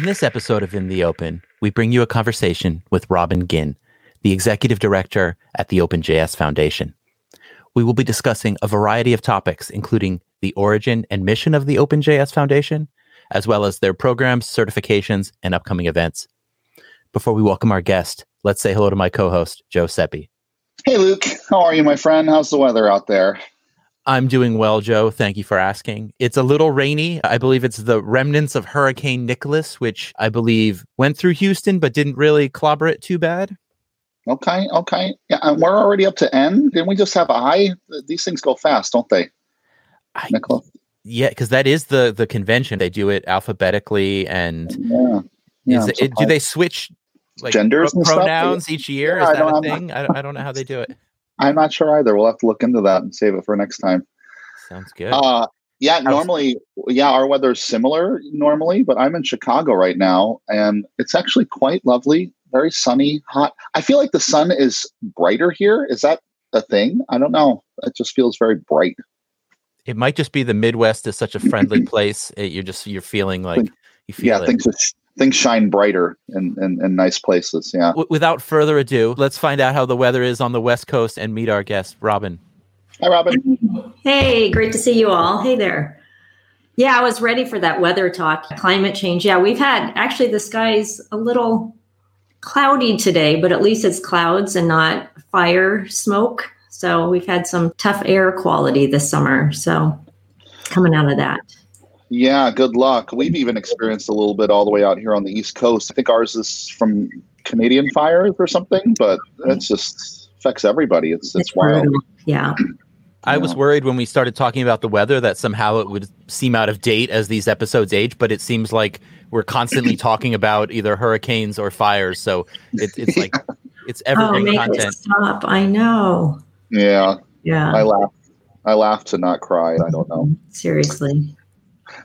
In this episode of In the Open, we bring you a conversation with Robin Ginn, the executive director at the OpenJS Foundation. We will be discussing a variety of topics, including the origin and mission of the OpenJS Foundation, as well as their programs, certifications, and upcoming events. Before we welcome our guest, let's say hello to my co host, Joe Sepi. Hey, Luke. How are you, my friend? How's the weather out there? I'm doing well, Joe. Thank you for asking. It's a little rainy. I believe it's the remnants of Hurricane Nicholas, which I believe went through Houston but didn't really clobber it too bad. Okay, okay. Yeah, we're already up to N. Didn't we just have a high? These things go fast, don't they? I, Nicholas? Yeah, because that is the the convention. They do it alphabetically, and yeah, yeah it, do they switch like genders pro- pronouns each year? Yeah, is that a thing? I, I don't know how they do it. I'm not sure either. We'll have to look into that and save it for next time. Sounds good. Uh, yeah, normally, yeah, our weather is similar normally, but I'm in Chicago right now, and it's actually quite lovely, very sunny, hot. I feel like the sun is brighter here. Is that a thing? I don't know. It just feels very bright. It might just be the Midwest is such a friendly place. It, you're just you're feeling like you feel yeah, it. things things shine brighter in, in, in nice places. Yeah. W- without further ado, let's find out how the weather is on the West Coast and meet our guest, Robin. Hi, Robin. Hey, great to see you all. Hey there. Yeah, I was ready for that weather talk. Climate change. Yeah, we've had actually the sky's a little cloudy today, but at least it's clouds and not fire smoke. So we've had some tough air quality this summer. So coming out of that. Yeah, good luck. We've even experienced a little bit all the way out here on the East Coast. I think ours is from Canadian fires or something, but it's just affects everybody. It's it's, it's wild. Yeah. I was worried when we started talking about the weather that somehow it would seem out of date as these episodes age, but it seems like we're constantly talking about either hurricanes or fires. So it, it's like it's evergreen oh, make content. It stop! I know. Yeah. Yeah. I laugh. I laugh to not cry. I don't know. Seriously.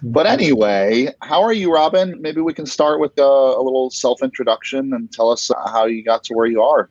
But anyway, how are you, Robin? Maybe we can start with a, uh, a little self introduction and tell us how you got to where you are.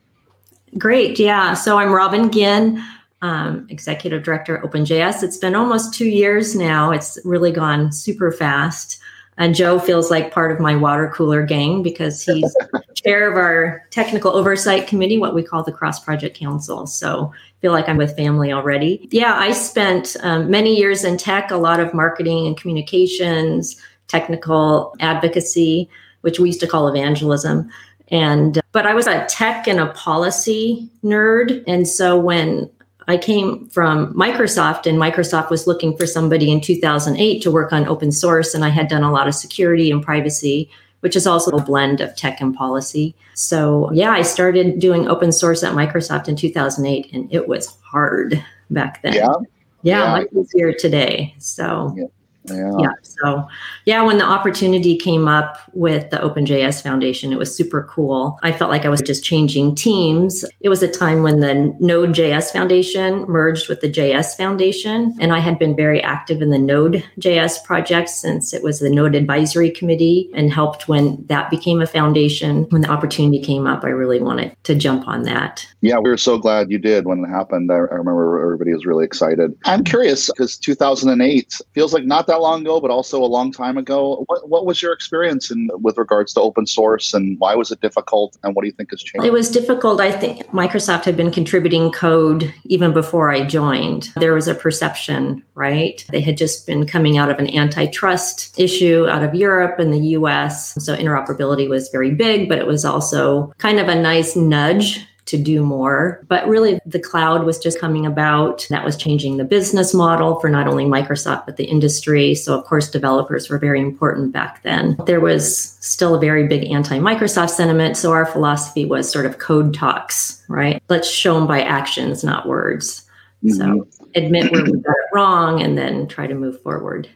Great. Yeah. So I'm Robin Ginn, um, Executive Director at OpenJS. It's been almost two years now. It's really gone super fast. And Joe feels like part of my water cooler gang because he's chair of our technical oversight committee, what we call the Cross Project Council. So feel like I'm with family already. Yeah, I spent um, many years in tech, a lot of marketing and communications, technical advocacy, which we used to call evangelism. And but I was a tech and a policy nerd. And so when I came from Microsoft, and Microsoft was looking for somebody in 2008 to work on open source. And I had done a lot of security and privacy, which is also a blend of tech and policy. So, yeah, I started doing open source at Microsoft in 2008, and it was hard back then. Yeah. Yeah, yeah. much easier today. So, yeah. Yeah. yeah. So, yeah, when the opportunity came up with the OpenJS Foundation, it was super cool. I felt like I was just changing teams. It was a time when the Node.js Foundation merged with the JS Foundation. And I had been very active in the Node.js project since it was the Node Advisory Committee and helped when that became a foundation. When the opportunity came up, I really wanted to jump on that. Yeah, we were so glad you did when it happened. I, I remember everybody was really excited. I'm curious because 2008 feels like not that that long ago, but also a long time ago. What, what was your experience in with regards to open source, and why was it difficult? And what do you think has changed? It was difficult. I think Microsoft had been contributing code even before I joined. There was a perception, right? They had just been coming out of an antitrust issue out of Europe and the U.S. So interoperability was very big, but it was also kind of a nice nudge to do more. But really, the cloud was just coming about. That was changing the business model for not only Microsoft, but the industry. So, of course, developers were very important back then. There was still a very big anti Microsoft sentiment. So, our philosophy was sort of code talks, right? Let's show them by actions, not words. Mm-hmm. So, admit where we got it wrong and then try to move forward.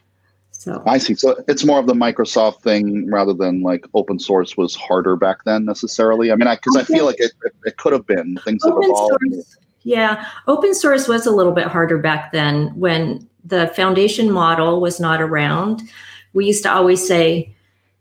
So I see. So it's more of the Microsoft thing rather than like open source was harder back then necessarily. I mean, I because I, I, feel like it, it, it, could have been things have evolved. Source, yeah, open source was a little bit harder back then when the foundation model was not around. We used to always say,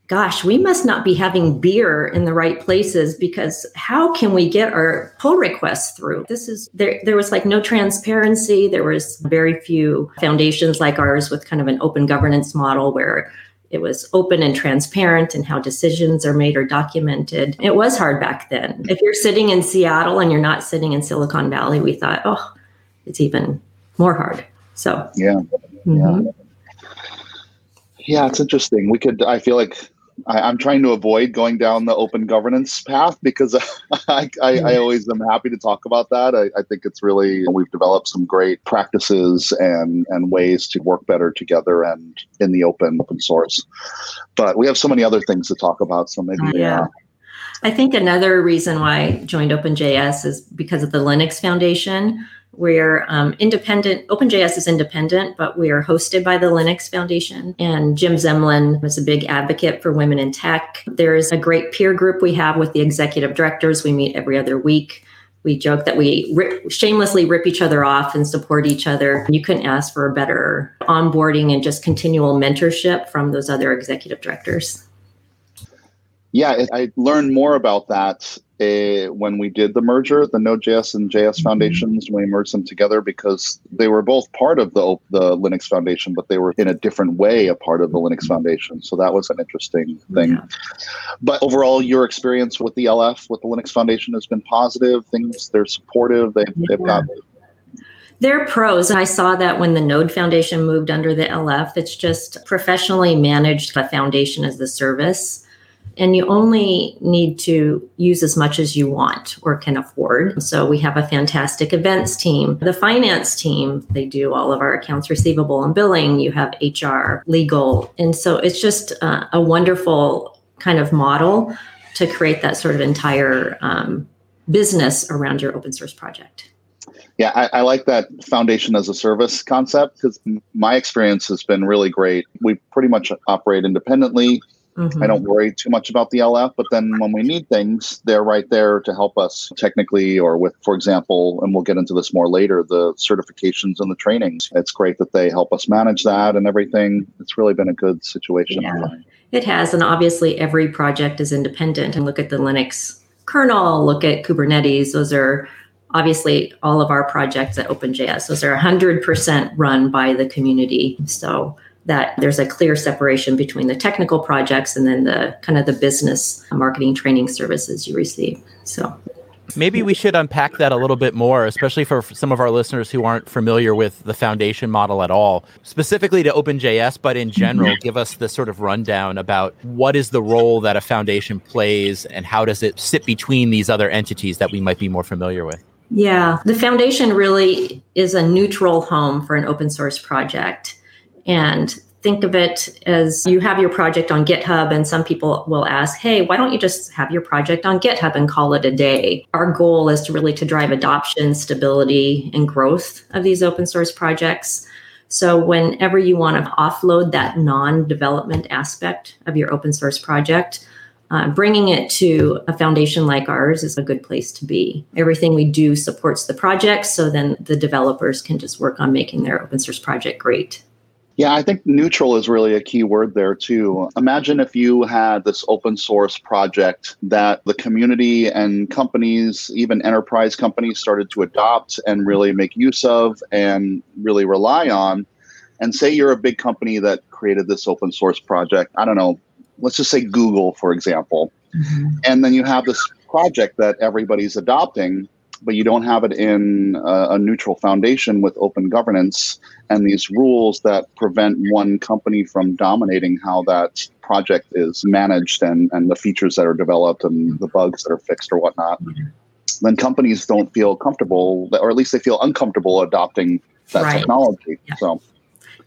gosh, we must not be having beer in the right places because how can we get our pull requests through? This is there there was like no transparency. There was very few foundations like ours with kind of an open governance model where it was open and transparent and how decisions are made or documented. It was hard back then. If you're sitting in Seattle and you're not sitting in Silicon Valley, we thought, oh, it's even more hard. So, yeah. Mm-hmm. Yeah. Yeah, it's interesting. We could, I feel like I, am trying to avoid going down the open governance path because I, I, I always am happy to talk about that. I, I, think it's really we've developed some great practices and and ways to work better together and in the open open source. But we have so many other things to talk about. So maybe yeah. Uh, I think another reason why I joined OpenJS is because of the Linux Foundation. We're um, independent. OpenJS is independent, but we are hosted by the Linux Foundation. And Jim Zemlin was a big advocate for women in tech. There's a great peer group we have with the executive directors. We meet every other week. We joke that we rip, shamelessly rip each other off and support each other. You couldn't ask for a better onboarding and just continual mentorship from those other executive directors. Yeah, I learned more about that uh, when we did the merger, the Node.js and JS mm-hmm. foundations, we merged them together because they were both part of the the Linux Foundation, but they were in a different way a part of the Linux Foundation. So that was an interesting thing. Yeah. But overall, your experience with the LF, with the Linux Foundation, has been positive. Things they're supportive. They've, yeah. they've got there are pros. I saw that when the Node Foundation moved under the LF, it's just professionally managed a foundation as the service and you only need to use as much as you want or can afford. So we have a fantastic events team. The finance team, they do all of our accounts receivable and billing. You have HR, legal. And so it's just uh, a wonderful kind of model to create that sort of entire um, business around your open source project. Yeah, I, I, like that foundation as a service concept because my experience has been really great. We pretty much operate independently. Mm-hmm. I don't worry too much about the LF, but then when we need things, they're right there to help us technically or with, for example, and we'll get into this more later, the certifications and the trainings. It's great that they help us manage that and everything. It's really been a good situation. Yeah, it has. And obviously, every project is independent. And look at the Linux kernel, look at Kubernetes. Those are obviously all of our projects at OpenJS. Those are 100% run by the community. So that there's a clear separation between the technical projects and then the kind of the business marketing training services you receive. So Maybe we should unpack that a little bit more, especially for some of our listeners who aren't familiar with the foundation model at all, specifically to OpenJS, but in general, mm-hmm. give us the sort of rundown about what is the role that a foundation plays and how does it sit between these other entities that we might be more familiar with. Yeah, the foundation really is a neutral home for an open source project. And think of it as you have your project on GitHub, and some people will ask, hey, why don't you just have your project on GitHub and call it a day? Our goal is to really to drive adoption, stability, and growth of these open source projects. So whenever you want to offload that non-development aspect of your open source project, uh, bringing it to a foundation like ours is a good place to be. Everything we do supports the project, so then the developers can just work on making their open source project great. Yeah, I think neutral is really a key word there too. Imagine if you had this open source project that the community and companies, even enterprise companies, started to adopt and really make use of and really rely on. And say you're a big company that created this open source project. I don't know, let's just say Google, for example. Mm-hmm. And then you have this project that everybody's adopting but you don't have it in a, a, neutral foundation with open governance and these rules that prevent one company from dominating how that project is managed and, and the features that are developed and the bugs that are fixed or whatnot, then companies don't feel comfortable, or at least they feel uncomfortable adopting that right. technology. Yeah. So.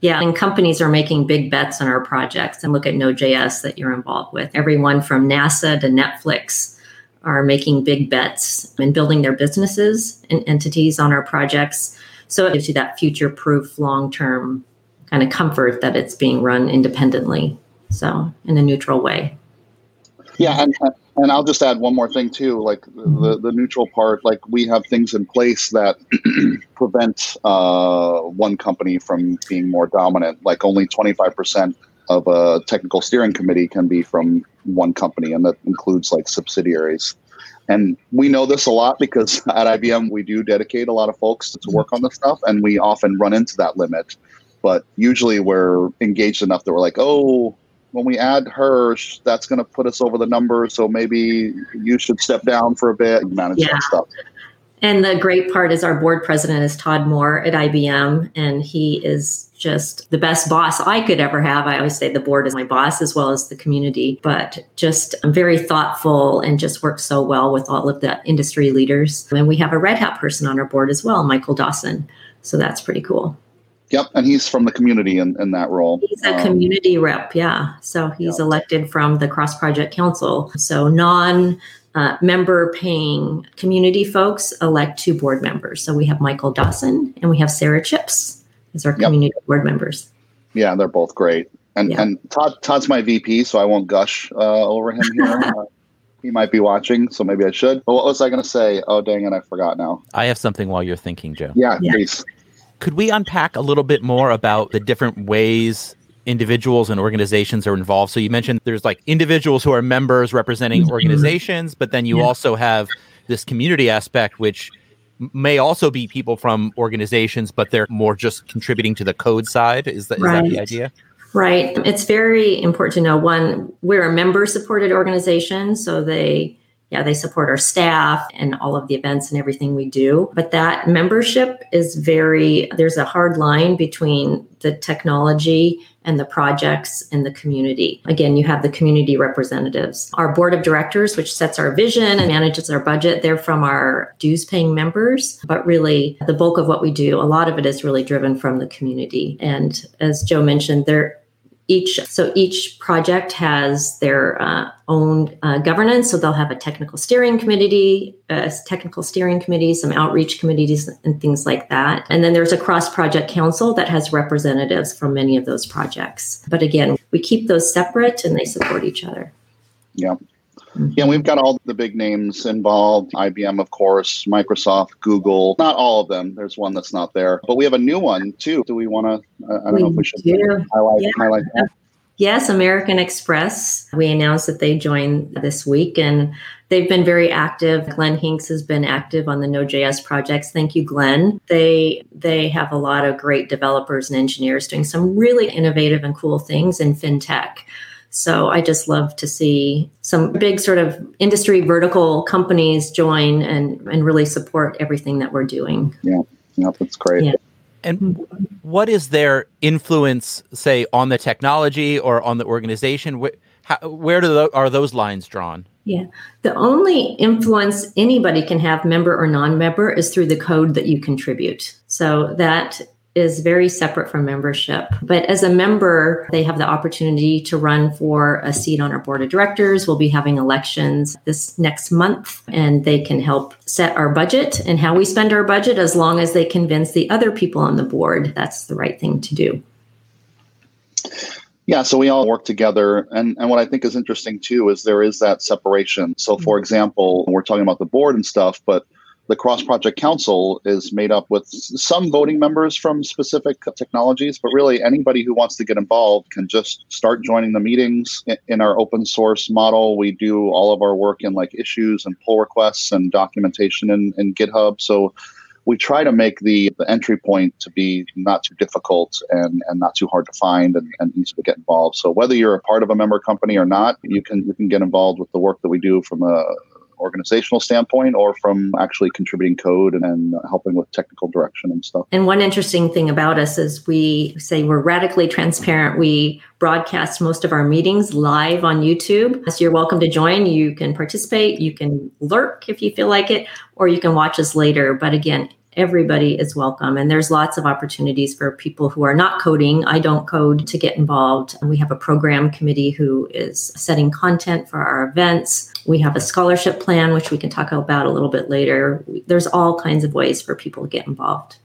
Yeah, and companies are making big bets on our projects. And look at Node.js that you're involved with. Everyone from NASA to Netflix are making big bets and building their businesses and entities on our projects. So it gives you that future proof, long term kind of comfort that it's being run independently. So in a neutral way. Yeah, and and I'll just add one more thing too. Like the the neutral part, like we have things in place that prevent uh, one company from being more dominant. Like only twenty five percent of a technical steering committee can be from one company, and that includes like subsidiaries. And we know this a lot because at IBM we do dedicate a lot of folks to work on this stuff, and we often run into that limit. But usually we're engaged enough that we're like, oh, when we add her, that's going to put us over the number. So maybe you should step down for a bit and manage yeah. that stuff. And the great part is our board president is Todd Moore at IBM, and he is just the best boss I could ever have. I always say the board is my boss as well as the community, but just I'm very thoughtful and just works so well with all of the industry leaders. And we have a Red Hat person on our board as well, Michael Dawson. So that's pretty cool. Yep, and he's from the community in, in that role. He's a um, community rep, yeah. So he's elected from the Cross Project Council. So non uh, member paying community folks elect two board members. So we have Michael Dawson and we have Sara Chipps as our community yep. board members. Yeah, they're both great. And and Todd Todd's my VP, so I won't gush uh, over him here. uh, he might be watching, so maybe I should. But what was I going to say? Oh, dang it, I forgot now. I have something while you're thinking, Joe. Yeah, yeah. please. Could we unpack a little bit more about the different ways individuals and organizations are involved? So you mentioned there's like individuals who are members representing mm-hmm. organizations, but then you yeah. also have this community aspect, which may also be people from organizations, but they're more just contributing to the code side. Is that, right. is that the idea? Right. It's very important to know one, we're a member supported organization. So they yeah, they support our staff and all of the events and everything we do. But that membership is very, there's a hard line between the technology and the projects and the community. Again, you have the community representatives. Our board of directors, which sets our vision and manages our budget, they're from our dues paying members. But really, the bulk of what we do, a lot of it is really driven from the community. And as Joe mentioned, there each so each project has their uh, own uh, governance. So they'll have a technical steering committee a technical steering committee some outreach committees and things like that. And then there's a cross project council that has representatives from many of those projects. But again we keep those separate and they support each other. Yeah Mm-hmm. Yeah, we've got all the big names involved IBM, of course, Microsoft, Google, not all of them. There's one that's not there. But we have a new one too. Do we want to? Uh, I don't we know if we should do. highlight, yeah. highlight that. Yes, American Express. We announced that they joined this week and they've been very active. Glenn Hinks has been active on the Node.js projects. Thank you, Glenn. They they have a lot of great developers and engineers doing some really innovative and cool things in fintech. So I just love to see some big sort of industry vertical companies join and, and really support everything that we're doing. Yeah, yeah that's great. Yeah. And what is their influence, say, on the technology or on the organization? Where, how, where do the, are those lines drawn? Yeah. The only influence anybody can have, member or non member, is through the code that you contribute. So that is very separate from membership. But as a member, they have the opportunity to run for a seat on our board of directors. We'll be having elections this next month, and they can help set our budget and how we spend our budget as long as they convince the other people on the board that's the right thing to do. Yeah, so we all work together. And, and what I think is interesting too is there is that separation. So, for mm-hmm. example, we're talking about the board and stuff, but the Cross Project Council is made up with some voting members from specific technologies, but really anybody who wants to get involved can just start joining the meetings. In our open source model, we do all of our work in like issues and pull requests and documentation in, in GitHub. So we try to make the, the entry point to be not too difficult and, and not too hard to find and, and easy to get involved. So whether you're a part of a member company or not, you can you can get involved with the work that we do from a organizational standpoint or from actually contributing code and then helping with technical direction and stuff. And one interesting thing about us is we say we're radically transparent. We broadcast most of our meetings live on YouTube. So you're welcome to join. You can participate, you can lurk if you feel like it, or you can watch us later. But again, everybody is welcome. And there's lots of opportunities for people who are not coding. I don't code to get involved. We have a program committee who is setting content for our events. We have a scholarship plan, which we can talk about a little bit later. There's all kinds of ways for people to get involved.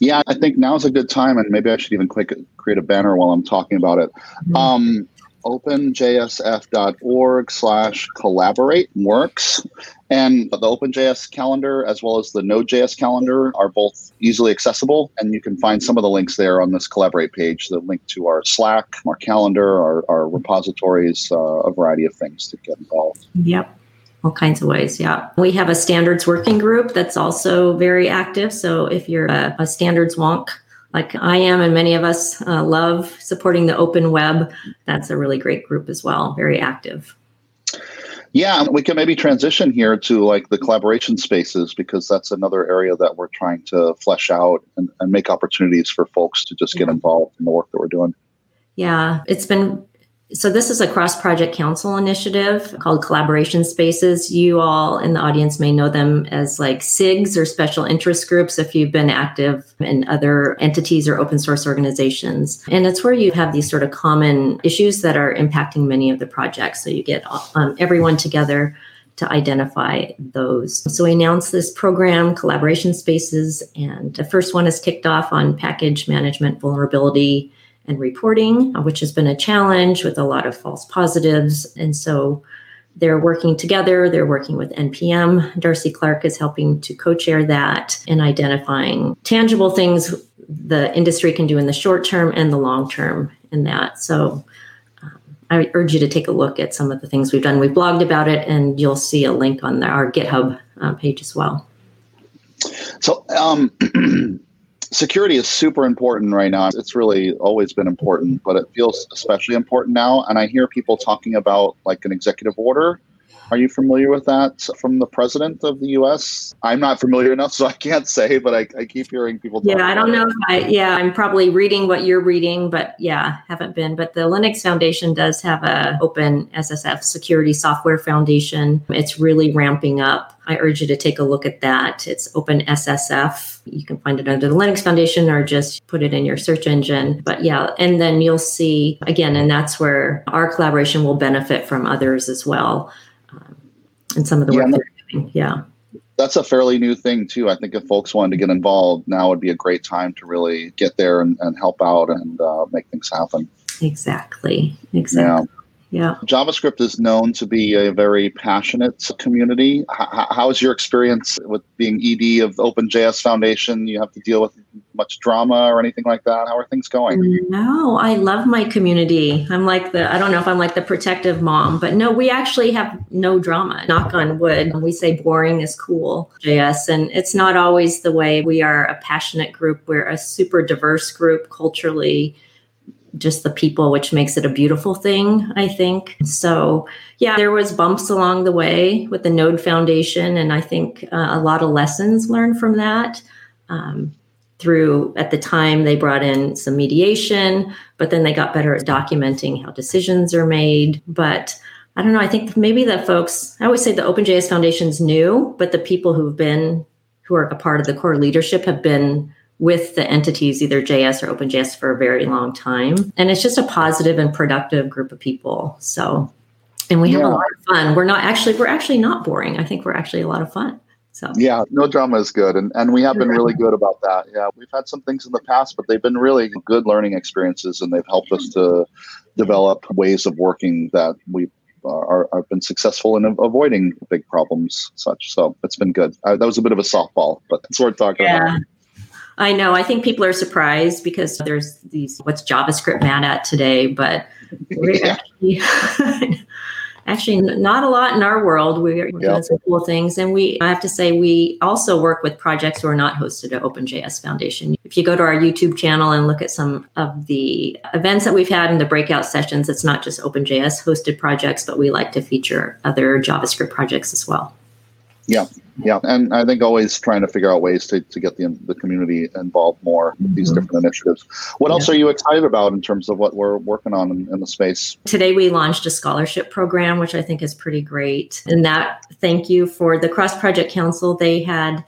Yeah, I think now is a good time, and maybe I should even quick, create a banner while I'm talking about it. Mm-hmm. Um, openjsf.org slash collaborate works. And the OpenJS calendar as well as the Node.js calendar are both easily accessible. And you can find some of the links there on this collaborate page, the link to our Slack, our calendar, our, our repositories, uh, a variety of things to get involved. Yep. All kinds of ways. Yeah. We have a standards working group that's also very active. So if you're a, a standards wonk, like I am, and many of us uh, love supporting the open web. That's a really great group as well, very active. Yeah, we can maybe transition here to like the collaboration spaces because that's another area that we're trying to flesh out and, and make opportunities for folks to just get involved in the work that we're doing. Yeah, it's been so, this is a cross project council initiative called Collaboration Spaces. You all in the audience may know them as like SIGs or special interest groups if you've been active in other entities or open source organizations. And it's where you have these sort of common issues that are impacting many of the projects. So, you get um, everyone together to identify those. So we announced this program, Collaboration Spaces, and the first one is kicked off on package management vulnerability and reporting, uh, which has been a challenge with a lot of false positives. And so they're working together. They're working with NPM. Darcy Clarke is helping to co chair that and identifying tangible things the industry can do in the short term and the long term in that. So um, I urge you to take a look at some of the things we've done. We've blogged about it, and you'll see a link on the, our GitHub uh, page as well. So, um, security is super important right now. It's really always been important, but it feels especially important now. And I hear people talking about like an executive order are you familiar with that from the president of the U.S.? I'm not familiar enough, so I can't say, but I, I keep hearing people. Yeah, I don't know. I, yeah, I'm probably reading what you're reading, but yeah, haven't been. But the Linux Foundation does have a open SSF Security Software Foundation. It's really ramping up. I urge you to take a look at that. It's Open SSF. You can find it under the Linux Foundation or just put it in your search engine. But yeah, and then you'll see again, and that's where our collaboration will benefit from others as well and some of the work yeah, they're doing. Yeah. That's a fairly new thing too. I think if folks wanted to get involved, now would be a great time to really get there and, and help out and uh, make things happen. Exactly. Exactly. Yeah. Yeah. JavaScript is known to be a very passionate community. H- how is your experience with being ED of OpenJS Foundation? You have to deal with much drama or anything like that? How are things going? No, I love my community. I'm like the, I don't know if I'm like the protective mom, but no, we actually have no drama. Knock on wood. We say boring is cool, JS. And it's not always the way we are a passionate group. We're a super diverse group culturally just the people which makes it a beautiful thing i think. So yeah there was bumps along the way with the node foundation and i think uh, a lot of lessons learned from that um, through at the time they brought in some mediation but then they got better at documenting how decisions are made. But i don't know i think maybe the folks i always say the openjs foundation's new but the people who've been who are a part of the core leadership have been with the entities, either JS or OpenJS, for a very long time. And it's just a positive and productive group of people. So, and we have yeah. a lot of fun. We're not actually, we're actually not boring. I think we're actually a lot of fun. So yeah, no drama is good, and and we have been really good about that. Yeah, we've had some things in the past, but they've been really good learning experiences, and they've helped us to develop ways of working that we are, are been successful in avoiding big problems. Such so it's been good. Uh, that was a bit of a softball, but it's worth talking yeah. about. I know. I think people are surprised because there's these what's JavaScript mad at today, but yeah. actually, actually not a lot in our world. We're yep. doing some cool things, and we I have to say we also work with projects who are not hosted at OpenJS Foundation. If you go to our YouTube channel and look at some of the events that we've had in the breakout sessions, it's not just OpenJS hosted projects, but we like to feature other JavaScript projects as well. Yeah, yeah, and I think always trying to figure out ways to, to get the the community involved more with these mm-hmm. different initiatives. What yeah. else are you excited about in terms of what we're working on in, in, the space? Today we launched a scholarship program, which I think is pretty great. And that thank you for the Cross Project Council. They had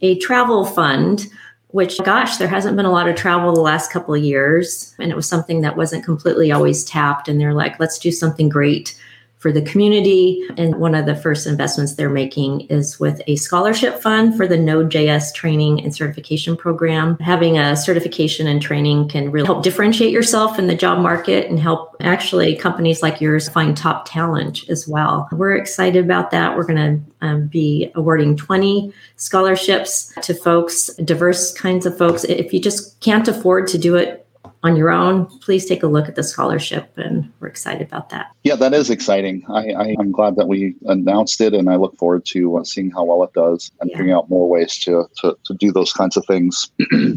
a travel fund which gosh there hasn't been a lot of travel the last couple of years and it was something that wasn't completely always tapped and they're like let's do something great for the community. And one of the first investments they're making is with a scholarship fund for the Node.js training and certification program. Having a certification and training can really help differentiate yourself in the job market and help actually companies like yours find top talent as well. We're excited about that. We're going to um, be awarding 20 scholarships to folks, diverse kinds of folks. If you just can't afford to do it on your own, please take a look at the scholarship, and we're excited about that. Yeah, that is exciting. I, am glad that we announced it, and I look forward to uh, seeing how well it does and yeah. figuring out more ways to, to, to do those kinds of things. yeah.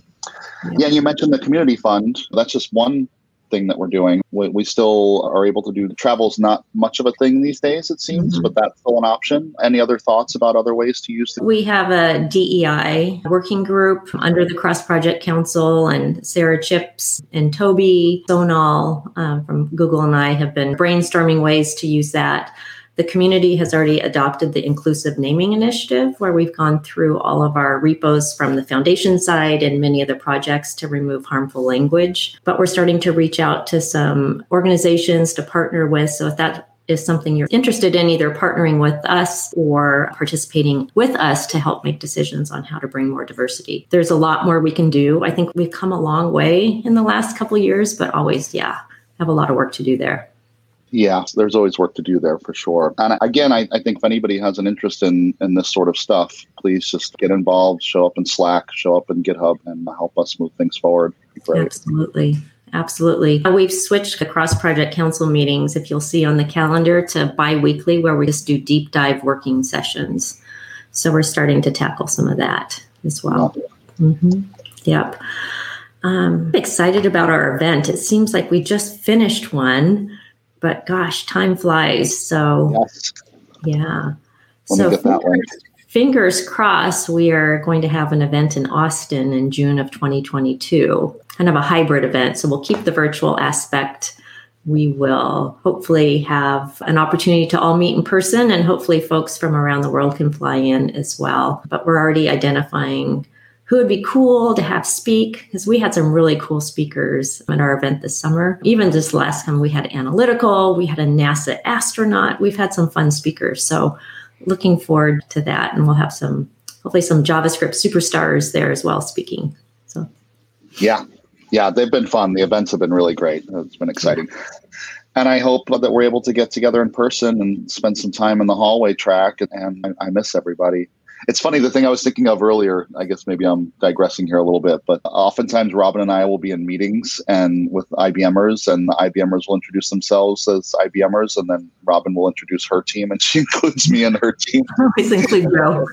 yeah, you mentioned the community fund. That's just one thing that we're doing. We, we still are able to do the travel's not much of a thing these days, it seems, mm-hmm. but that's still an option. Any other thoughts about other ways to use it? We have a DEI working group under the Cross Project Council, and Sara Chipps and Toby Sonal um, from Google and I have been brainstorming ways to use that. The community has already adopted the inclusive naming initiative, where we've gone through all of our repos from the foundation side and many of the projects to remove harmful language. But we're starting to reach out to some organizations to partner with. So if that is something you're interested in, either partnering with us or participating with us to help make decisions on how to bring more diversity. There's a lot more we can do. I think we've come a long way in the last couple years, but always, yeah, have a lot of work to do there. Yeah, there's always work to do there for sure. And again, I, I, think if anybody has an interest in in this sort of stuff, please just get involved, show up in Slack, show up in GitHub, and help us move things forward. Absolutely. Absolutely. Uh, we've switched the cross project council meetings, if you'll see on the calendar, to bi weekly, where we just do deep dive working sessions. So we're starting to tackle some of that as well. Mm-hmm. Yep. Um, excited about our event. It seems like we just finished one but gosh, time flies. So, yes. yeah. Let so, fingers, fingers crossed, we are going to have an event in Austin in June of 2022, kind of a hybrid event. So, we'll keep the virtual aspect. We will hopefully have an opportunity to all meet in person, and hopefully, folks from around the world can fly in as well. But we're already identifying who would be cool to have speak because we had some really cool speakers at our event this summer. Even just last time we had analytical, we had a NASA astronaut. We've had some fun speakers. So looking forward to that. And we'll have some hopefully some JavaScript superstars there as well speaking. So yeah. Yeah, they've been fun. The events have been really great. It's been exciting. And I hope that we're able to get together in person and spend some time in the hallway track. And I, I miss everybody it's funny the thing I was thinking of earlier. I guess maybe I'm digressing here a little bit, but oftentimes Robin and I will be in meetings and with IBMers, and the IBMers will introduce themselves as IBMers, and then Robin will introduce her team, and she includes me in her team. always include Joe.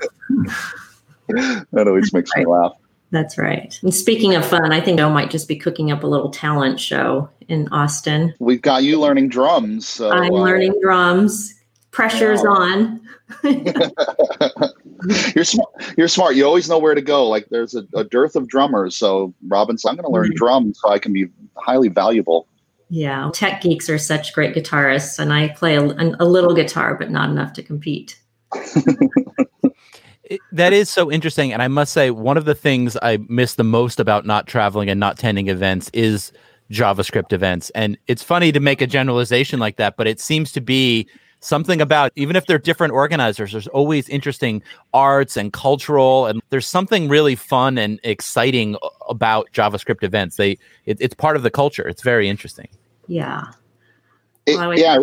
that always makes right. me laugh. That's right. And speaking of fun, I think I might just be cooking up a little talent show in Austin. We've got you learning drums. So, I'm uh, learning drums. Pressure's wow. on. you're smart. You're smart. You always know where to go. Like there's a, a dearth of drummers, so Robin's. I'm going to learn mm-hmm. drums so I can be highly valuable. Yeah, tech geeks are such great guitarists, and I play a, a little guitar, but not enough to compete. that is so interesting, and I must say, one of the things I miss the most about not traveling and not attending events is JavaScript events. And it's funny to make a generalization like that, but it seems to be something about even if they're different organizers there's always interesting arts and cultural and there's something really fun and exciting about javascript events they it, it's part of the culture it's very interesting yeah it, well, yeah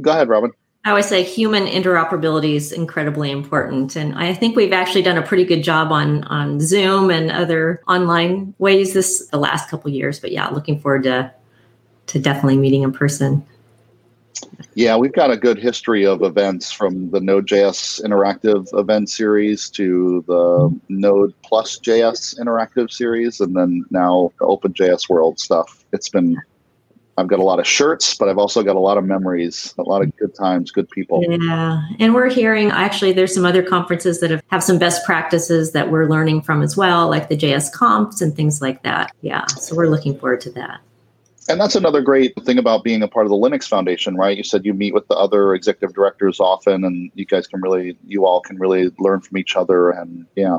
go ahead robin I always say human interoperability is incredibly important, and I think we've actually done a pretty good job on on Zoom and other online ways this the last couple years. But yeah, looking forward to to definitely meeting in person. Yeah, we've got a good history of events from the Node.js interactive event series to the Node Plus JS interactive series, and then now the OpenJS World stuff. It's been, I've got a lot of shirts, but I've also got a lot of memories, a lot of good times, good people. Yeah. And we're hearing actually, there's some other conferences that have, have some best practices that we're learning from as well, like the JSConfs and things like that. Yeah. So we're looking forward to that. And that's another great thing about being a part of the Linux Foundation, right? You said you meet with the other executive directors often, and you guys can really, you all can really learn from each other. And yeah.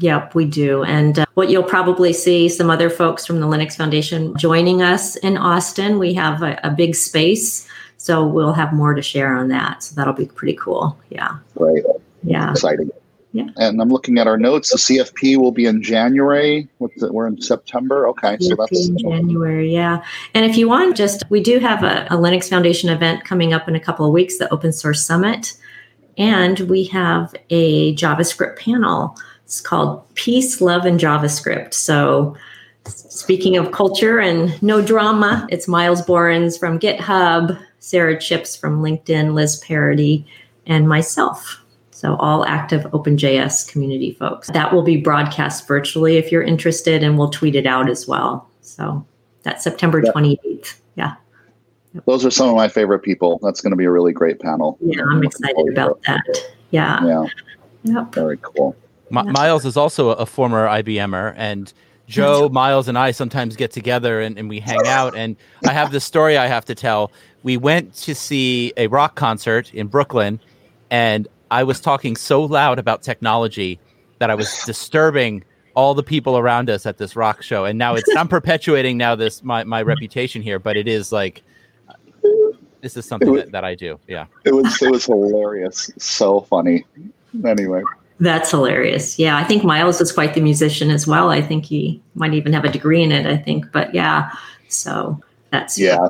Yep, we do. And uh, what you'll probably see some other folks from the Linux Foundation joining us in Austin. We have a, a big space, so we'll have more to share on that. So that'll be pretty cool. Yeah. Right. Yeah. Exciting. Yeah. And I'm looking at our notes. The CFP will be in January. The, we're in September. Okay. CFP so that's in January. Yeah. And if you want, just we do have a, a Linux Foundation event coming up in a couple of weeks, the Open Source Summit. And we have a JavaScript panel. It's called Peace, Love, and JavaScript. So Speaking of culture and no drama, it's Myles Borins from GitHub, Sara Chipps from LinkedIn, Liz Parody, and myself. So, all active OpenJS community folks. That will be broadcast virtually if you're interested, and we'll tweet it out as well. So, that's September 28th. Yeah. Those are some of my favorite people. That's going to be a really great panel. Yeah, I'm excited about that. Yeah. Yeah. Yep. Very cool. M- Myles is also a former IBMer, and Joe, Myles, and I sometimes get together and, and we hang out. And I have this story I have to tell. We went to see a rock concert in Brooklyn, and I was talking so loud about technology that I was disturbing all the people around us at this rock show. And now it's I'm perpetuating now this my, my reputation here, but it is like this is something was, that, that I do. Yeah. It was it was hilarious. So funny. Anyway. That's hilarious. Yeah, I think Myles is quite the musician as well. I think he might even have a degree in it. I think, but yeah. So that's yeah,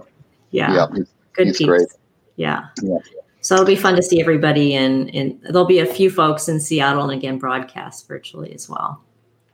yeah, yeah he's, good. He's great. Yeah. yeah. So it'll be fun to see everybody, and and there'll be a few folks in Seattle, and again broadcast virtually as well.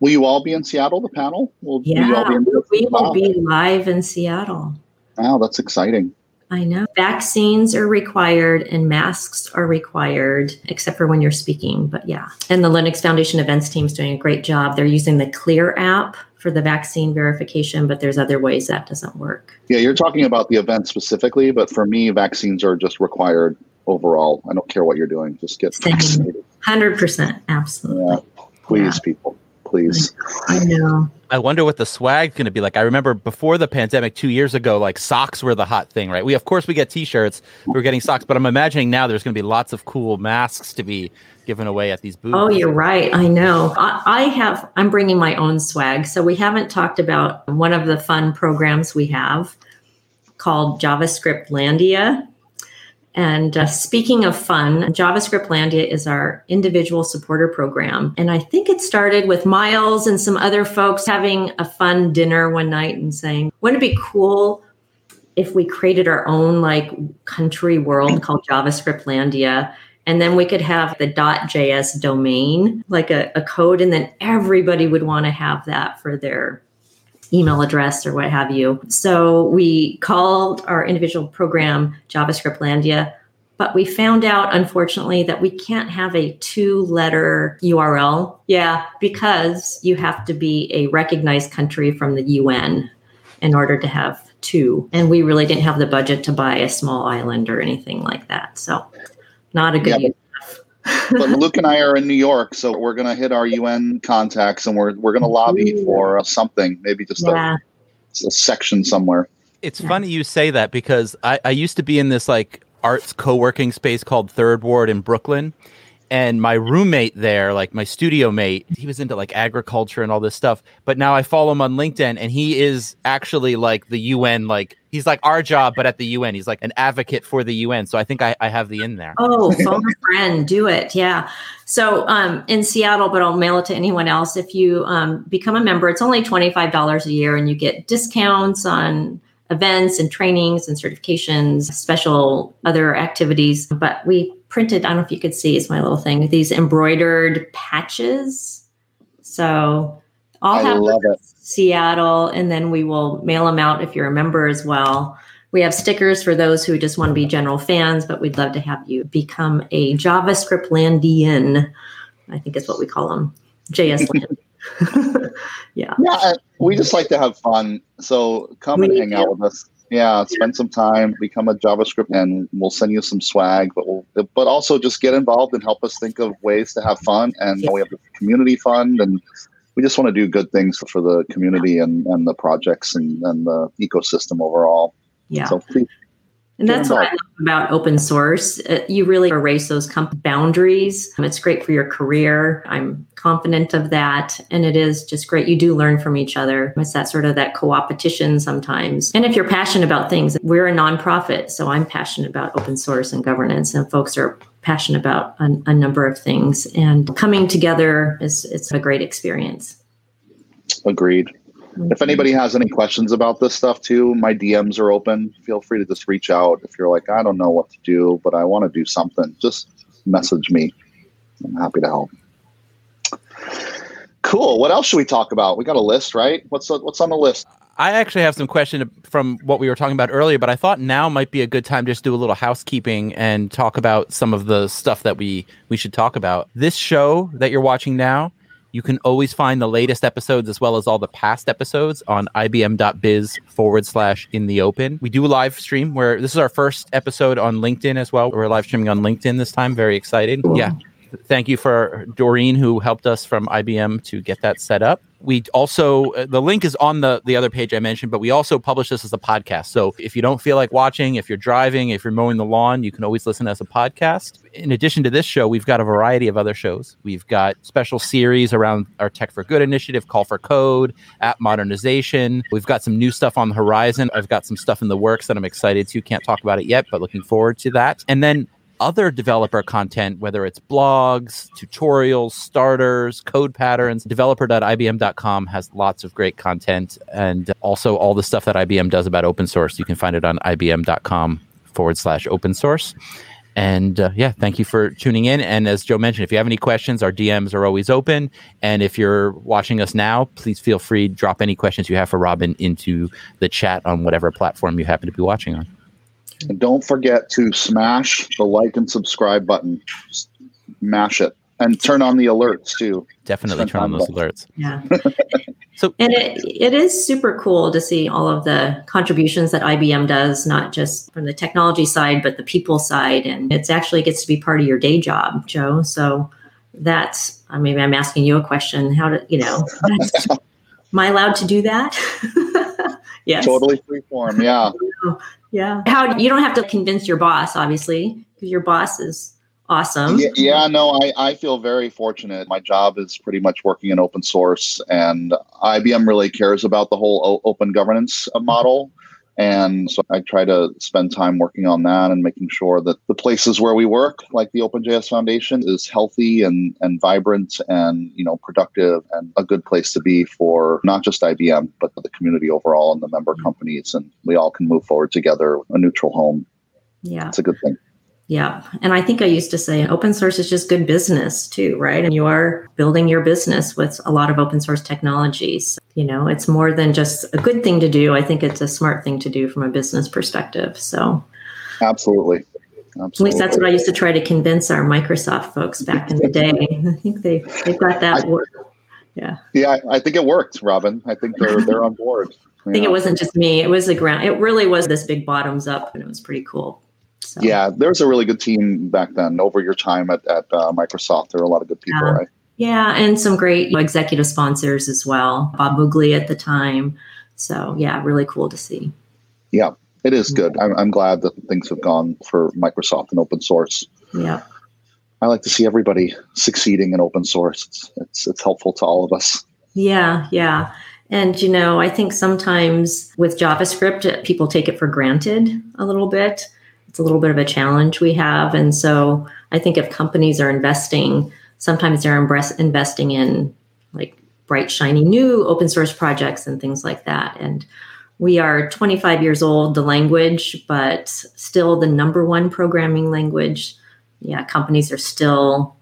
Will you all be in Seattle? The panel? Will, yeah, will we will be live in Seattle. Wow, that's exciting. I know. Vaccines are required and masks are required, except for when you're speaking. But yeah. And the Linux Foundation events team is doing a great job. They're using the Clear app for the vaccine verification, but there's other ways that doesn't work. Yeah, you're talking about the event specifically, but for me, vaccines are just required overall. I don't care what you're doing, just get Same. vaccinated. 100%. Absolutely. Yeah. Please, yeah. people please. I know. I wonder what the swag's going to be like. I remember before the pandemic, two years ago, like socks were the hot thing, right? We of course we get T-shirts, we're getting socks, but I'm imagining now there's going to be lots of cool masks to be given away at these booths. Oh, you're right. I know. I, I have. I'm bringing my own swag, so we haven't talked about one of the fun programs we have called JavaScript Landia. And uh, speaking of fun, JavaScript Landia is our individual supporter program. And I think it started with Myles and some other folks having a fun dinner one night and saying, wouldn't it be cool if we created our own like country world called JavaScript Landia? And then we could have the .js domain, like a, a code, and then everybody would want to have that for their email address or what have you. So we called our individual program JavaScript Landia, but we found out, unfortunately, that we can't have a two letter URL. Yeah, because you have to be a recognized country from the UN in order to have two. And we really didn't have the budget to buy a small island or anything like that. So, not a good but Luke and I are in New York, so we're going to hit our UN contacts and we're we're going to lobby for uh, something, maybe just yeah. a, a, section somewhere. It's yeah. funny you say that because I, I used to be in this like arts co-working space called Third Ward in Brooklyn, and my roommate there like my studio mate he was into like agriculture and all this stuff but now i follow him on linkedin and he is actually like the un like he's like our job but at the un he's like an advocate for the un so i think i, I have the in there. Oh phone a friend do it yeah. So um, in seattle but i'll mail it to anyone else if you um, become a member it's only $25 a year and you get discounts on events and trainings and certifications special other activities but we printed, I don't know if you could see, it's my little thing, these embroidered patches. So I'll have love it. Seattle, and then we will mail them out if you're a member as well. We have stickers for those who just want to be general fans, but we'd love to have you become a JavaScript Landian. I think is what we call them, JS Land. yeah. Yeah, we just like to have fun. So come we and hang out with us yeah spend some time become a javascript and we'll send you some swag but we'll but also just get involved and help us think of ways to have fun. And we have the community fund and we just want to do good things for, for the community and, and the projects and, and the ecosystem overall. Yeah. So please and that's what I love about open source. Uh, you really erase those comp- boundaries. Um, it's great for your career. I'm confident of that. And it is just great. You do learn from each other. It's that sort of that co-opetition sometimes. And if you're passionate about things, we're a nonprofit. So I'm passionate about open source and governance and folks are passionate about a, a number of things. And coming together is it's a great experience. Agreed. If anybody has any questions about this stuff too, my DMs are open. Feel free to just reach out. If you're like, I don't know what to do, but I want to do something, just message me. I'm happy to help. Cool. What else should we talk about? We got a list, right? What's what's on the list? I actually have some question from what we were talking about earlier, but I thought now might be a good time just to do a little housekeeping and talk about some of the stuff that we we should talk about. This show that you're watching now, you can always find the latest episodes as well as all the past episodes on ibm.biz forward slash in the open. We do live stream where this is our first episode on LinkedIn as well. We're live streaming on LinkedIn this time. Very excited. Yeah thank you for Doreen who helped us from IBM to get that set up. We also uh, the link is on the the other page I mentioned, but we also publish this as a podcast. So if you don't feel like watching, if you're driving, if you're mowing the lawn, you can always listen as a podcast. In addition to this show, we've got a variety of other shows. We've got special series around our Tech for Good initiative, Call for Code, app modernization. We've got some new stuff on the horizon. I've got some stuff in the works that I'm excited to. Can't talk about it yet, but looking forward to that. And then other developer content, whether it's blogs, tutorials, starters, code patterns. Developer.ibm.com has lots of great content and also all the stuff that IBM does about open source. You can find it on ibm.com forward slash open source. And uh, yeah, thank you for tuning in. And as Joe mentioned, if you have any questions, our DMs are always open. And if you're watching us now, please feel free to drop any questions you have for Robin into the chat on whatever platform you happen to be watching on. And don't forget to smash the like and subscribe button. Mash it. And turn on the alerts too. Definitely turn on those alerts. Yeah. so and it it is super cool to see all of the contributions that IBM does, not just from the technology side, but the people side. And it's actually gets to be part of your day job, Joe. So that's uh, maybe I'm asking you a question. How do you know? am I allowed to do that? yes. Totally free form. Yeah. Yeah. How you don't have to convince your boss, obviously, because your boss is awesome. Yeah, yeah, no, I, I feel very fortunate. My job is pretty much working in open source, and IBM really cares about the whole o- open governance uh, model. And so I try to spend time working on that and making sure that the places where we work, like the OpenJS Foundation, is healthy and, and vibrant and you know productive and a good place to be for not just IBM but the community overall and the member companies, and we all can move forward together, a neutral home. Yeah, it's a good thing. Yeah. And I think I used to say open source is just good business too, right? And you are building your business with a lot of open source technologies. You know, it's more than just a good thing to do. I think it's a smart thing to do from a business perspective. So, absolutely. Absolutely. At least that's what I used to try to convince our Microsoft folks back in the day. I think they they've got that. I, yeah. Yeah, I think it worked, Robin. I think they're they're on board. I think know. it wasn't just me. It was the ground. It really was this big bottoms up, and it was pretty cool. So. Yeah, there was a really good team back then. Over your time at, at uh, Microsoft, there were a lot of good people, yeah. right? Yeah, and some great executive sponsors as well. Bob Muglia at the time. So yeah, really cool to see. Yeah, it is good. I'm, I'm glad that things have gone for Microsoft and open source. Yeah. I like to see everybody succeeding in open source. It's, it's, it's helpful to all of us. Yeah, yeah. And, you know, I think sometimes with JavaScript, people take it for granted a little bit it's a little bit of a challenge we have. And so I think if companies are investing, sometimes they're investing in like bright, shiny new open source projects and things like that. And we are 25 years old, the language, but still the number one programming language. Yeah, companies are still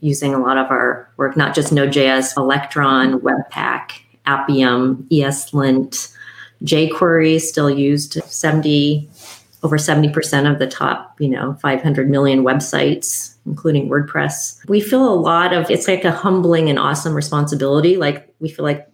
using a lot of our work, not just Node.js, Electron, Webpack, Appium, ESLint, jQuery still used 70 over 70% of the top, you know, 500 million websites, including WordPress. We feel a lot of it's like a humbling and awesome responsibility. Like we feel like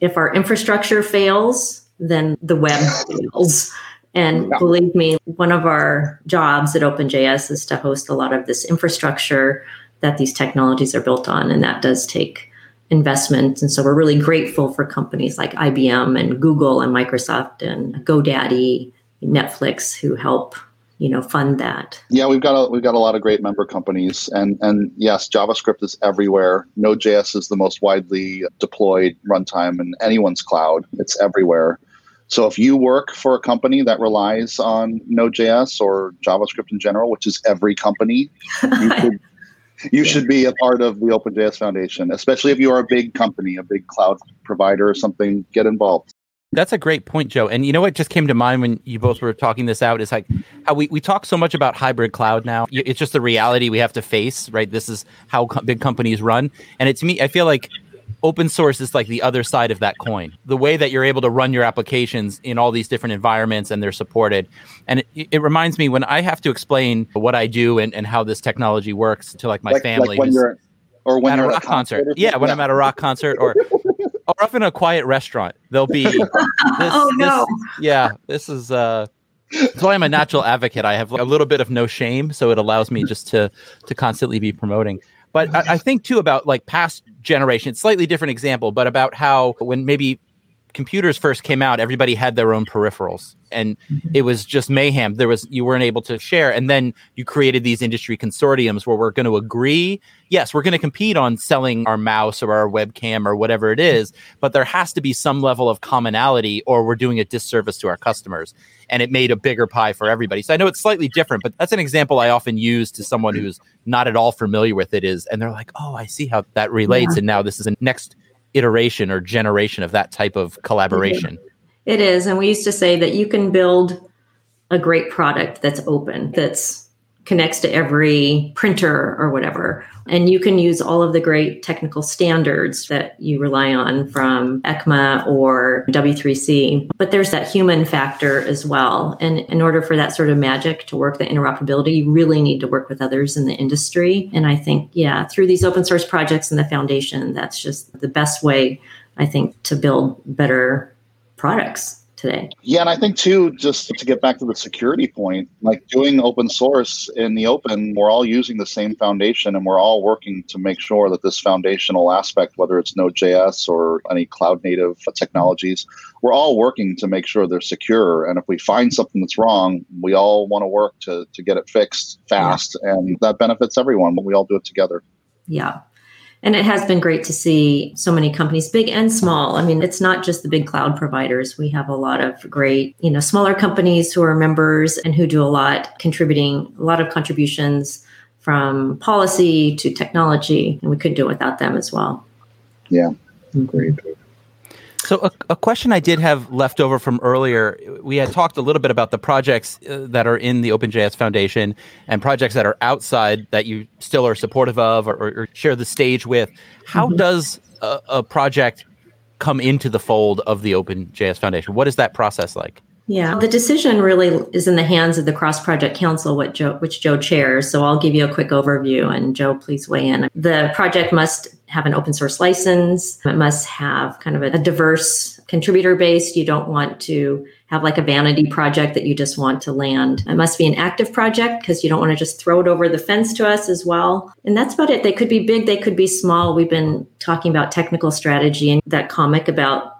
if our infrastructure fails, then the web fails. And yeah. believe me, one of our jobs at OpenJS is to host a lot of this infrastructure that these technologies are built on. And that does take investment. And so we're really grateful for companies like IBM and Google and Microsoft and GoDaddy Netflix who help you know fund that. Yeah we've got a we've got a lot of great member companies and and yes javascript is everywhere. Node.js is the most widely deployed runtime in anyone's cloud. It's everywhere. So if you work for a company that relies on node.js or javascript in general which is every company you should you should be a part of the openjs foundation especially if you are a big company a big cloud provider or something get involved that's a great point, Joe. And you know what just came to mind when you both were talking this out is like how we, we talk so much about hybrid cloud now. It's just the reality we have to face, right? This is how co- big companies run. And it's me, I feel like open source is like the other side of that coin. The way that you're able to run your applications in all these different environments and they're supported. And it, it reminds me when I have to explain what I do and, and how this technology works to like my like, family. Like when you're or when at a rock concert. Yeah, when yeah. I'm at a rock concert or or up in a quiet restaurant. They'll be this, oh no. this- yeah, this is uh that's why I'm a natural advocate. I have a little bit of no shame, so it allows me just to to constantly be promoting. But I, I think too about like past generations, slightly different example, but about how when maybe computers first came out, everybody had their own peripherals, and mm-hmm. it was just mayhem. There was you weren't able to share, and then you created these industry consortiums where we're going to agree. Yes, we're going to compete on selling our mouse or our webcam or whatever it is, but there has to be some level of commonality, or we're doing a disservice to our customers. And it made a bigger pie for everybody. So I know it's slightly different, but that's an example I often use to someone who's not at all familiar with it. Is and they're like, "Oh, I see how that relates," and now this is a next iteration or generation of that type of collaboration. It is. And we used to say that you can build a great product that's open, that's connects to every printer or whatever. And you can use all of the great technical standards that you rely on from ECMA or W3C. But there's that human factor as well. And in order for that sort of magic to work, the interoperability, you really need to work with others in the industry. And I think, yeah, through these open source projects and the foundation, that's just the best way, I think, to build better products today. Yeah, and I think too, just to get back to the security point, like doing open source in the open, we're all using the same foundation and we're all working to make sure that this foundational aspect, whether it's Node.js or any cloud native technologies, we're all working to make sure they're secure. And if we find something that's wrong, we all want to work to, to get it fixed fast. And that benefits everyone, but we all do it together. Yeah. And it has been great to see so many companies, big and small. I mean, it's not just the big cloud providers. We have a lot of great, you know, smaller companies who are members and who do a lot, contributing a lot of contributions from policy to technology. And we couldn't do it without them as well. Yeah, great. So, a, a, question I did have left over from earlier, we had talked a little bit about the projects uh, that are in the OpenJS Foundation and projects that are outside that you still are supportive of or, or share the stage with. How mm-hmm. does a, a, project come into the fold of the OpenJS Foundation? What is that process like? Yeah, the decision really is in the hands of the Cross Project Council, what Joe, which Joe chairs. So I'll give you a quick overview, and Joe, please weigh in. The project must have an open source license. It must have kind of a, a diverse contributor base. You don't want to have like a vanity project that you just want to land. It must be an active project because you don't want to just throw it over the fence to us as well. And that's about it. They could be big, they could be small. We've been talking about technical strategy and that comic about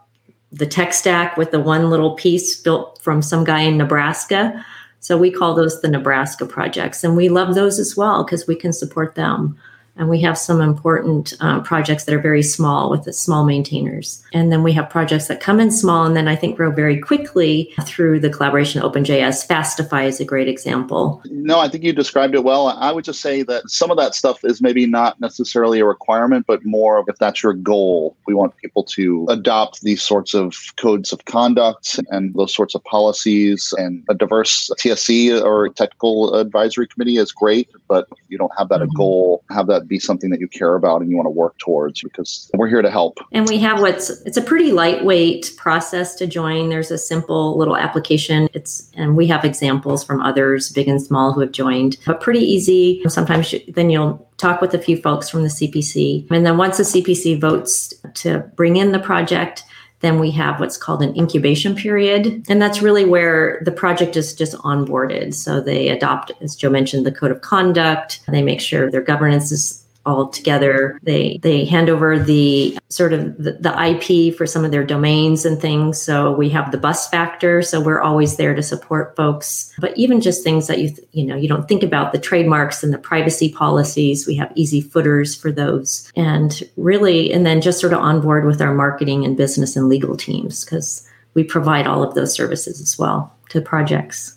the tech stack with the one little piece built from some guy in Nebraska. So we call those the Nebraska projects. And we love those as well because we can support them. And we have some important uh, projects that are very small with the small maintainers. And then we have projects that come in small and then I think grow very quickly through the collaboration of OpenJS. Fastify is a great example. No, I think you described it well. I would just say that some of that stuff is maybe not necessarily a requirement, but more of if that's your goal. We want people to adopt these sorts of codes of conduct and those sorts of policies. And a diverse TSC or technical advisory committee is great, but if you don't have that mm-hmm. a goal, have that be something that you care about and you want to work towards because we're here to help. And we have what's it's a pretty lightweight process to join. There's a simple little application. It's and we have examples from others, big and small, who have joined, but pretty easy. Sometimes you, then you'll talk with a few folks from the CPC, and then once the CPC votes to bring in the project. Then we have what's called an incubation period. And that's really where the project is just onboarded. So they adopt, as Joe mentioned, the code of conduct. They make sure their governance is all together. They they hand over the sort of the, the, IP for some of their domains and things. So we have the bus factor. So we're always there to support folks. But even just things that you th- you know you don't think about the trademarks and the privacy policies. We have easy footers for those, and really, and then just sort of on board with our marketing and business and legal teams because we provide all of those services as well to projects.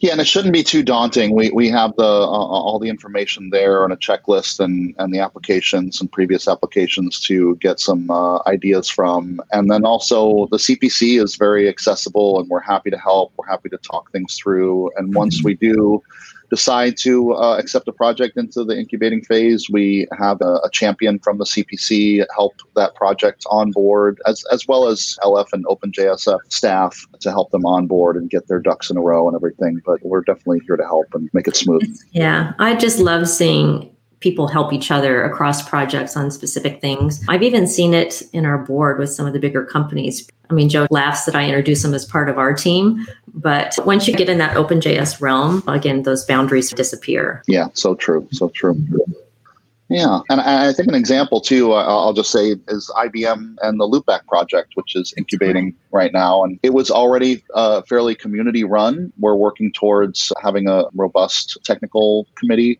Yeah, and it shouldn't be too daunting. We we have the uh, all the information there on a checklist and and the applications and previous applications to get some uh, ideas from. And then also the CPC is very accessible, and we're happy to help. We're happy to talk things through. And once we do decide to uh, accept a project into the incubating phase, we have a, a, champion from the CPC help that project on board, as, as well as LF and OpenJSF staff to help them on board and get their ducks in a row and everything. But we're definitely here to help and make it smooth. Yeah, I just love seeing people help each other across projects on specific things. I've even seen it in our board with some of the bigger companies. I mean, Joe laughs that I introduce them as part of our team, but once you get in that OpenJS realm, again, those boundaries disappear. Yeah, so true. So true. Yeah, and I think an example too, uh, I'll just say, is IBM and the Loopback project, which is incubating right now. And it was already uh, fairly community run. We're working towards having a robust technical committee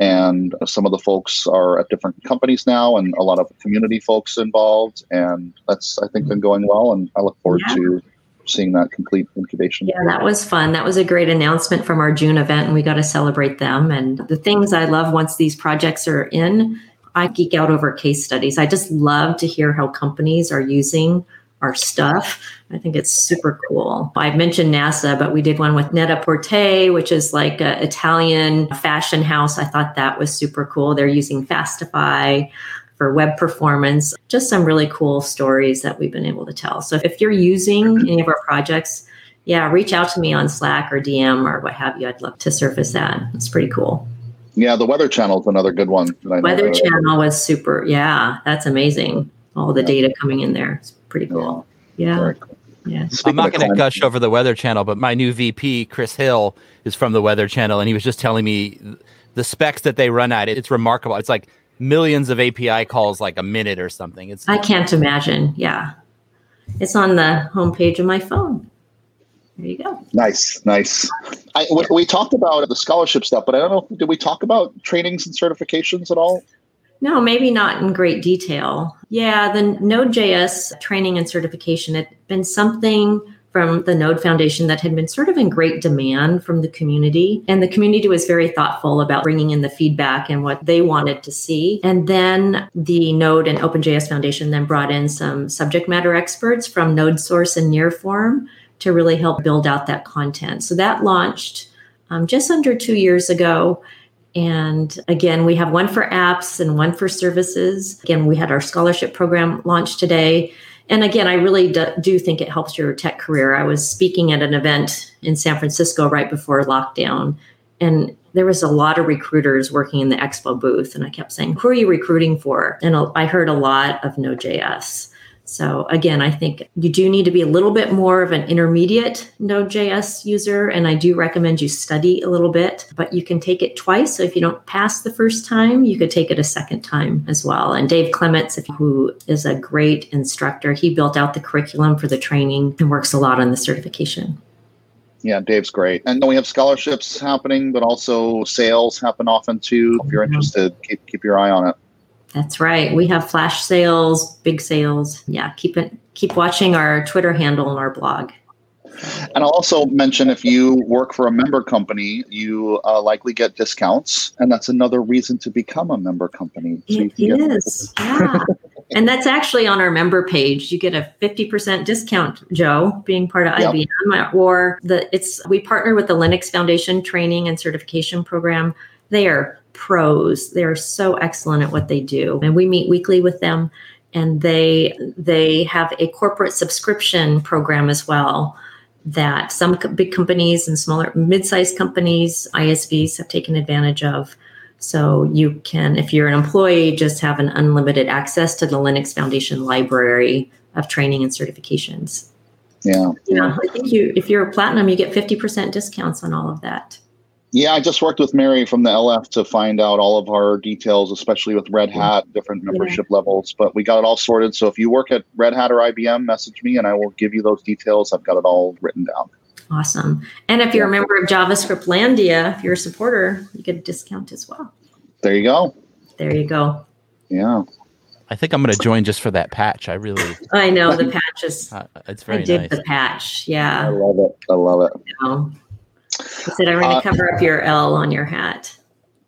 and some of the folks are at different companies now and a lot of community folks involved. And that's i think been going well and i look forward yeah. to seeing that complete incubation. Yeah that was fun. That was a great announcement from our june event and we got to celebrate them. And the things i love once these projects are in i geek out over case studies. I just love to hear how companies are using our stuff. I think it's super cool. I mentioned NASA, but we did one with Net-a-Porter, which is like an Italian fashion house. I thought that was super cool. They're using Fastify for web performance. Just some really cool stories that we've been able to tell. So if you're using mm-hmm. any of our projects, yeah, reach out to me on Slack or DM or what have you. I'd love to surface that. It's pretty cool. Yeah, the Weather Channel is another good one. Weather Channel was super. Yeah, that's amazing. All the data coming in there. It's pretty cool. Yeah. Cool. Yeah. I'm not going to gush over the Weather Channel, but my new VP, Chris Hill, is from the Weather Channel, and he was just telling me the specs that they run at. It's remarkable. It's like millions of API calls, like a minute or something. It's I can't imagine. Yeah, it's on the homepage of my phone. There you go. Nice, nice. I, we, we talked about the scholarship stuff, but I don't know. Did we talk about trainings and certifications at all? No, maybe not in great detail. Yeah, the Node.js training and certification had been something from the Node Foundation that had been sort of in great demand from the community. And the community was very thoughtful about bringing in the feedback and what they wanted to see. And then the Node and OpenJS Foundation then brought in some subject matter experts from Node Source and Nearform to really help build out that content. So that launched um, just under two years ago. And again, we have one for apps and one for services. Again, we had our scholarship program launched today. And again, I really do, think it helps your tech career. I was speaking at an event in San Francisco right before lockdown, and there was a lot of recruiters working in the expo booth. And I kept saying, Who are you recruiting for? And I heard a lot of Node.js. So again, I think you do need to be a little bit more of an intermediate Node.js user, and I do recommend you study a little bit, but you can take it twice. So if you don't pass the first time, you could take it a second time as well. And Dave Clements, who is a great instructor, he built out the curriculum for the training and works a lot on the certification. Yeah, Dave's great. And then we have scholarships happening, but also sales happen often too. If you're mm-hmm. interested, keep keep your eye on it. That's right. We have flash sales, big sales. Yeah, keep it keep watching our Twitter handle and our blog. And I'll also mention if you work for a member company, you uh, likely get discounts, and that's another reason to become a member company. So it is, yeah. and that's actually on our member page. You get a fifty percent discount, Joe, being part of yep. IBM, or the it's we partner with the Linux Foundation training and certification program. They are pros. They're so excellent at what they do. And we meet weekly with them and they they have a corporate subscription program as well that some big companies and smaller mid-sized companies isvs have taken advantage of so you can if you're an employee just have an unlimited access to the linux foundation library of training and certifications yeah yeah i think you if you're a platinum you get 50% discounts on all of that yeah, I just worked with Mary from the LF to find out all of our details, especially with Red Hat, different membership yeah. levels. But we got it all sorted. So if you work at Red Hat or IBM, message me and I will give you those details. I've got it all written down. Awesome. And if you're a member of JavaScript Landia, if you're a supporter, you get a discount as well. There you go. There you go. Yeah. I think I'm going to join just for that patch. I really. I know the patch is. Uh, it's very I dig nice. the patch. Yeah. I love it. I love it. You know, I said, I'm going to uh, cover up your L on your hat.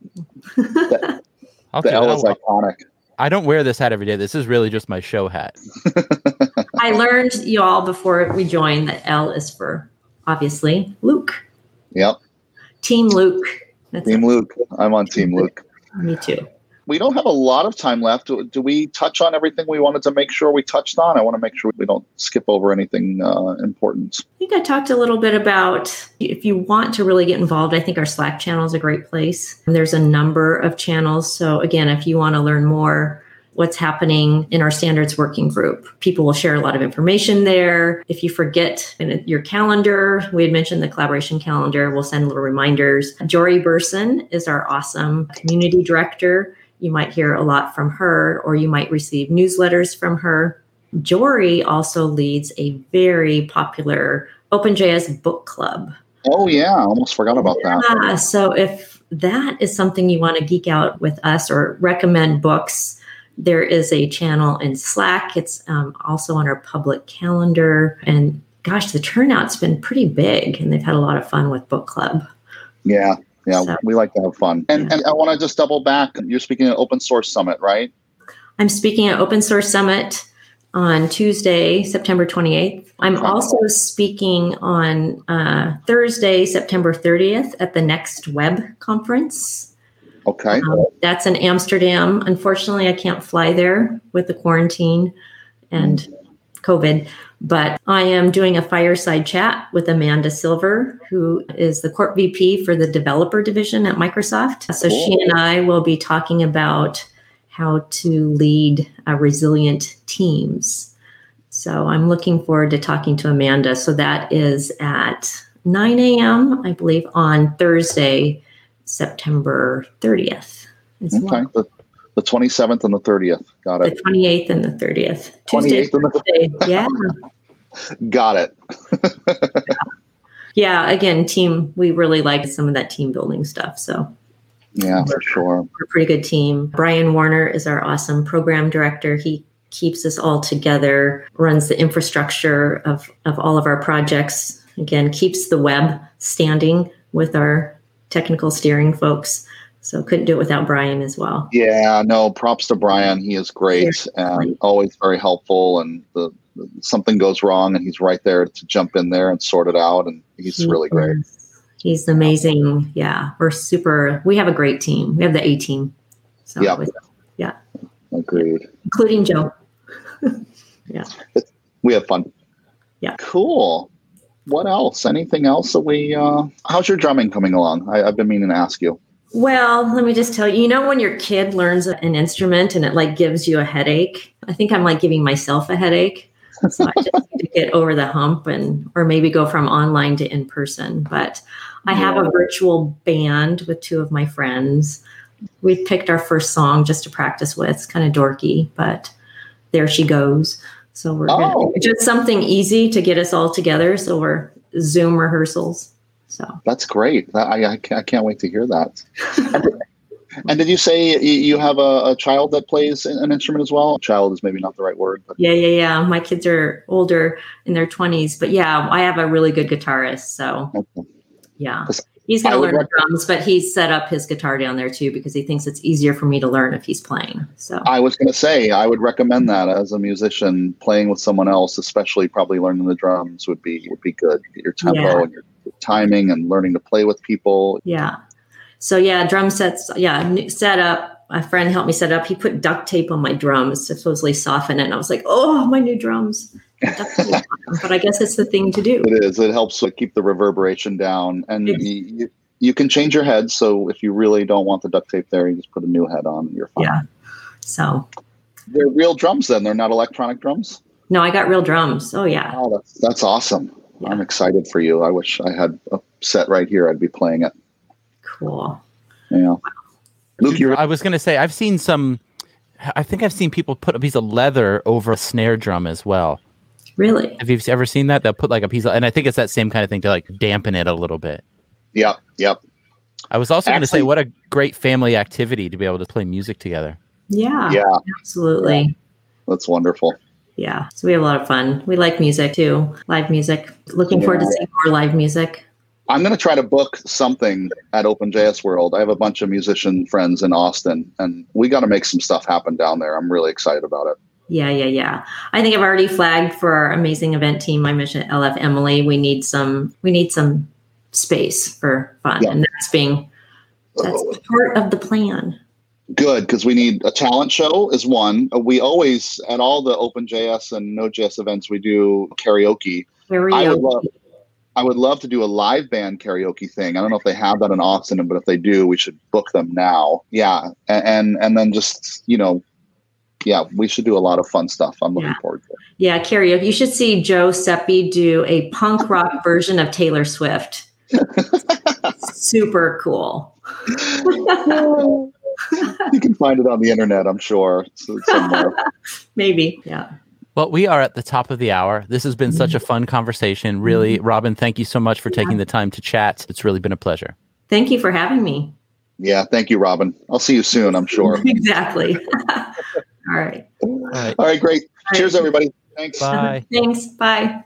the, the L is iconic. I don't wear this hat every day. This is really just my show hat. I learned, y'all, before we joined, that L is for obviously Luke. Yep. Team Luke. That's Team it. Luke. I'm on Team Luke. Me too. We don't have a lot of time left. Do, do we touch on everything we wanted to make sure we touched on? I want to make sure we don't skip over anything uh, important. I think I talked a little bit about if you want to really get involved, I think our Slack channel is a great place. There's a number of channels. So, again, if you want to learn more, what's happening in our standards working group. People will share a lot of information there. If you forget in your calendar, we had mentioned the collaboration calendar, we'll send little reminders. Jory Burson is our awesome community director. You might hear a lot from her, or you might receive newsletters from her. Jory also leads a very popular OpenJS book club. Oh, yeah. I almost forgot about that. Yeah, so if that is something you want to geek out with us or recommend books, there is a channel in Slack. It's um, also on our public calendar. And gosh, the turnout's been pretty big, and they've had a lot of fun with book club. Yeah. Yeah. So- we like to have fun. And, Yeah. and I want to just double back. You're speaking at Open Source Summit, right? I'm speaking at Open Source Summit on Tuesday, September 28th. I'm Okay. also speaking on uh, Thursday, September 30th at the Next Web Conference. Okay. Um, that's in Amsterdam. Unfortunately, I can't fly there with the quarantine and COVID, but I am doing a fireside chat with Amanda Silver, who is the Corp VP for the developer division at Microsoft. So she and I will be talking about how to lead resilient teams. So I'm looking forward to talking to Amanda. So that is at 9 a.m., I believe, on Thursday, September 30th. Okay. well. The, the 27th and the 30th. Got it. The 28th and the 30th. Tuesday, 28th and the Thursday. Yeah. Got it. Yeah. Again, team, we really like some of that team building stuff. So Yeah, for sure. we're a pretty good team. Brian Warner is our awesome program director. He keeps us all together, runs the infrastructure of, of all of our projects. Again, keeps the web standing with our technical steering folks. So couldn't do it without Brian as well. Yeah, no, props to Brian. He is great and always very helpful. And the, the- something goes wrong, and he's right there to jump in there and sort it out. And he's He really great. He's amazing. Yeah, we're super. We have a great team. We have the A team. So Yeah. with- Agreed. including Joe. Yeah. We have fun. Yeah. Cool. What else? Anything else that we? uh How's your drumming coming along? I, I've been meaning to ask you. Well, let me just tell you, you know, when your kid learns an instrument and it like gives you a headache, I think I'm like giving myself a headache. So I just need to get over the hump and, or maybe go from online to in person. But I have a virtual band with two of my friends. We picked our first song just to practice with. It's kind of dorky, but there she goes. So we're gonna, Oh. just something easy to get us all together. So we're Zoom rehearsals. So That's great. I, I can't I can't wait to hear that. and did you say you, have a, a child that plays an instrument as well? Child is maybe not the right word, but Yeah, yeah, yeah. My kids are older in their 20s, but yeah, I have a really good guitarist. So, Okay. yeah. He's going to learn the drums, but he's set up his guitar down there too because he thinks it's easier for me to learn if he's playing. So, I was going to say I would recommend that as a musician playing with someone else, especially probably learning the drums would be would be good. Your tempo Yeah. and your timing and learning to play with people. yeah. So, yeah, drum sets, yeah, set up. A friend helped me set up. He put duct tape on my drums to supposedly soften it. And I was like, oh, my new drums. Duct tape on them. but I guess it's the thing to do. It is. It helps keep the reverberation down, and you, you, you can change your head. So if you really don't want the duct tape there, you just put a new head on, and you're fine. Yeah. So, They're real drums. Then they're not electronic drums. no, I got real drums. Oh, yeah. Oh, that's that's awesome. Yeah. I'm excited for you. I wish I had a set right here. I'd be playing it. Cool. Yeah. Luke, you're I was going to say, I've seen some, I think I've seen people put a piece of leather over a snare drum as well. Really? Have you ever seen that? They'll put like a piece of, and I think it's that same kind of thing to like dampen it a little bit. Yep. Yep. I was also going to say, what a great family activity to be able to play music together. Yeah. Yeah. Absolutely. That's wonderful. Yeah. So we have a lot of fun. We like music too. Live music. Looking forward to seeing more live music. I'm going to try to book something at OpenJS World. I have a bunch of musician friends in Austin, and we got to make some stuff happen down there. I'm really excited about it. Yeah, yeah, yeah. I think I've already flagged for our amazing event team. I mentioned LF Emily. We need some we need some space for fun. Yeah. And that's being oh. That's part of the plan. Good, because we need a talent show is one. Uh, We always at all the OpenJS and Node.js events we do karaoke. I would love I would love to do a live band karaoke thing. I don't know if they have that in Austin, but if they do, we should book them now. Yeah, and and, and then just you know, yeah, we should do a lot of fun stuff. I'm looking Yeah. forward to it. Yeah, karaoke. You should see Joe Sepi do a punk rock version of Taylor Swift. Super cool. you can find it on the internet, I'm sure, somewhere. Maybe. Yeah. Well, we are at the top of the hour. This has been such a mm-hmm. fun conversation. Really, mm-hmm. Robin, thank you so much for taking the time to chat. It's really been a pleasure. Thank you for having me. yeah, thank you, Robin. I'll see you soon, I'm sure. exactly. All right. All right. All right, great. right. Cheers, everybody. Thanks. Bye. Thanks. Bye.